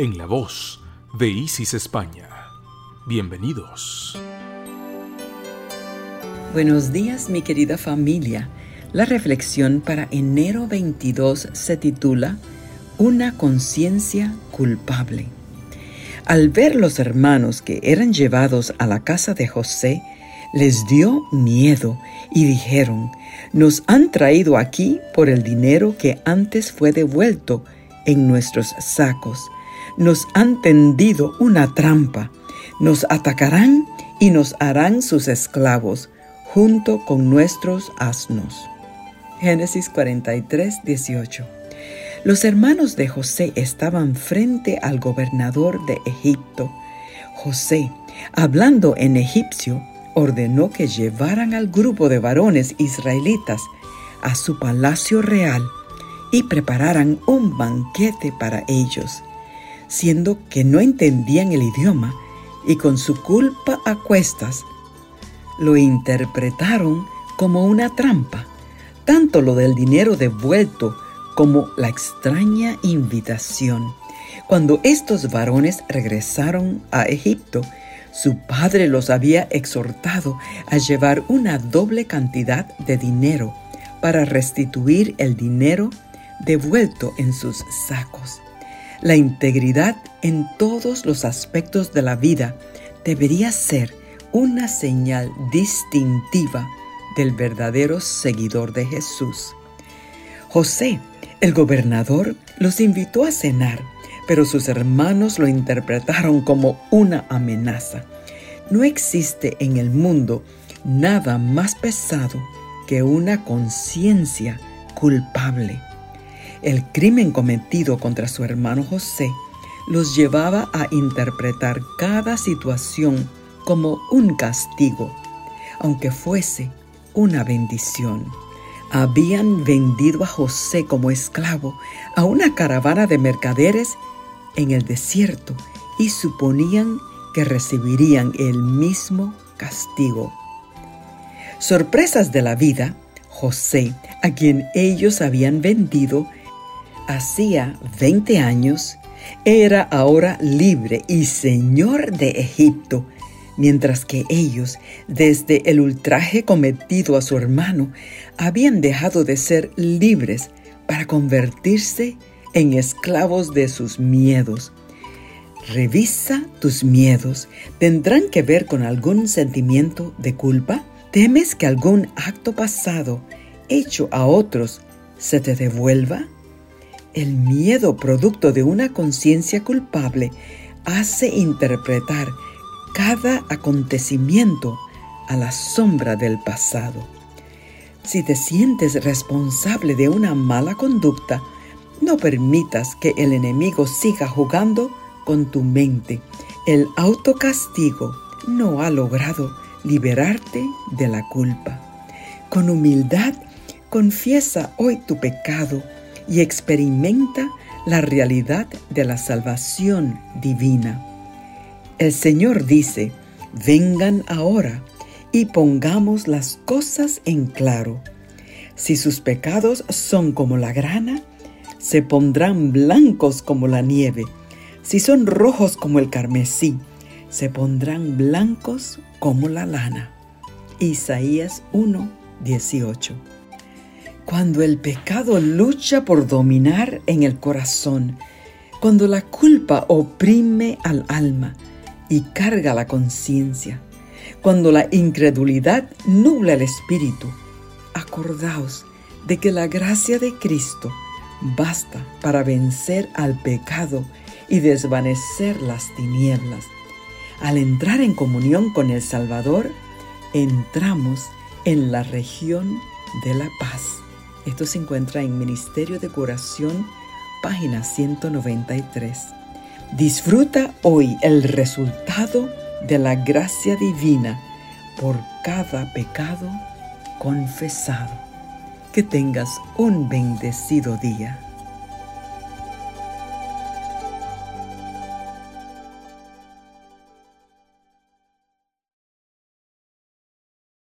en la voz de Isis España. Bienvenidos. Buenos días mi querida familia. La reflexión para enero 22 se titula Una conciencia culpable. Al ver los hermanos que eran llevados a la casa de José, les dio miedo y dijeron, nos han traído aquí por el dinero que antes fue devuelto en nuestros sacos nos han tendido una trampa, nos atacarán y nos harán sus esclavos, junto con nuestros asnos. Génesis 43, 18. Los hermanos de José estaban frente al gobernador de Egipto. José, hablando en egipcio, ordenó que llevaran al grupo de varones israelitas a su palacio real y prepararan un banquete para ellos siendo que no entendían el idioma y con su culpa a cuestas lo interpretaron como una trampa, tanto lo del dinero devuelto como la extraña invitación. Cuando estos varones regresaron a Egipto, su padre los había exhortado a llevar una doble cantidad de dinero para restituir el dinero devuelto en sus sacos. La integridad en todos los aspectos de la vida debería ser una señal distintiva del verdadero seguidor de Jesús. José, el gobernador, los invitó a cenar, pero sus hermanos lo interpretaron como una amenaza. No existe en el mundo nada más pesado que una conciencia culpable. El crimen cometido contra su hermano José los llevaba a interpretar cada situación como un castigo, aunque fuese una bendición. Habían vendido a José como esclavo a una caravana de mercaderes en el desierto y suponían que recibirían el mismo castigo. Sorpresas de la vida, José, a quien ellos habían vendido, hacía 20 años, era ahora libre y señor de Egipto, mientras que ellos, desde el ultraje cometido a su hermano, habían dejado de ser libres para convertirse en esclavos de sus miedos. Revisa tus miedos. ¿Tendrán que ver con algún sentimiento de culpa? ¿Temes que algún acto pasado hecho a otros se te devuelva? El miedo producto de una conciencia culpable hace interpretar cada acontecimiento a la sombra del pasado. Si te sientes responsable de una mala conducta, no permitas que el enemigo siga jugando con tu mente. El autocastigo no ha logrado liberarte de la culpa. Con humildad, confiesa hoy tu pecado y experimenta la realidad de la salvación divina. El Señor dice, vengan ahora y pongamos las cosas en claro. Si sus pecados son como la grana, se pondrán blancos como la nieve. Si son rojos como el carmesí, se pondrán blancos como la lana. Isaías 1, 18. Cuando el pecado lucha por dominar en el corazón, cuando la culpa oprime al alma y carga la conciencia, cuando la incredulidad nubla el espíritu, acordaos de que la gracia de Cristo basta para vencer al pecado y desvanecer las tinieblas. Al entrar en comunión con el Salvador, entramos en la región de la paz. Esto se encuentra en Ministerio de Curación, página 193. Disfruta hoy el resultado de la gracia divina por cada pecado confesado. Que tengas un bendecido día.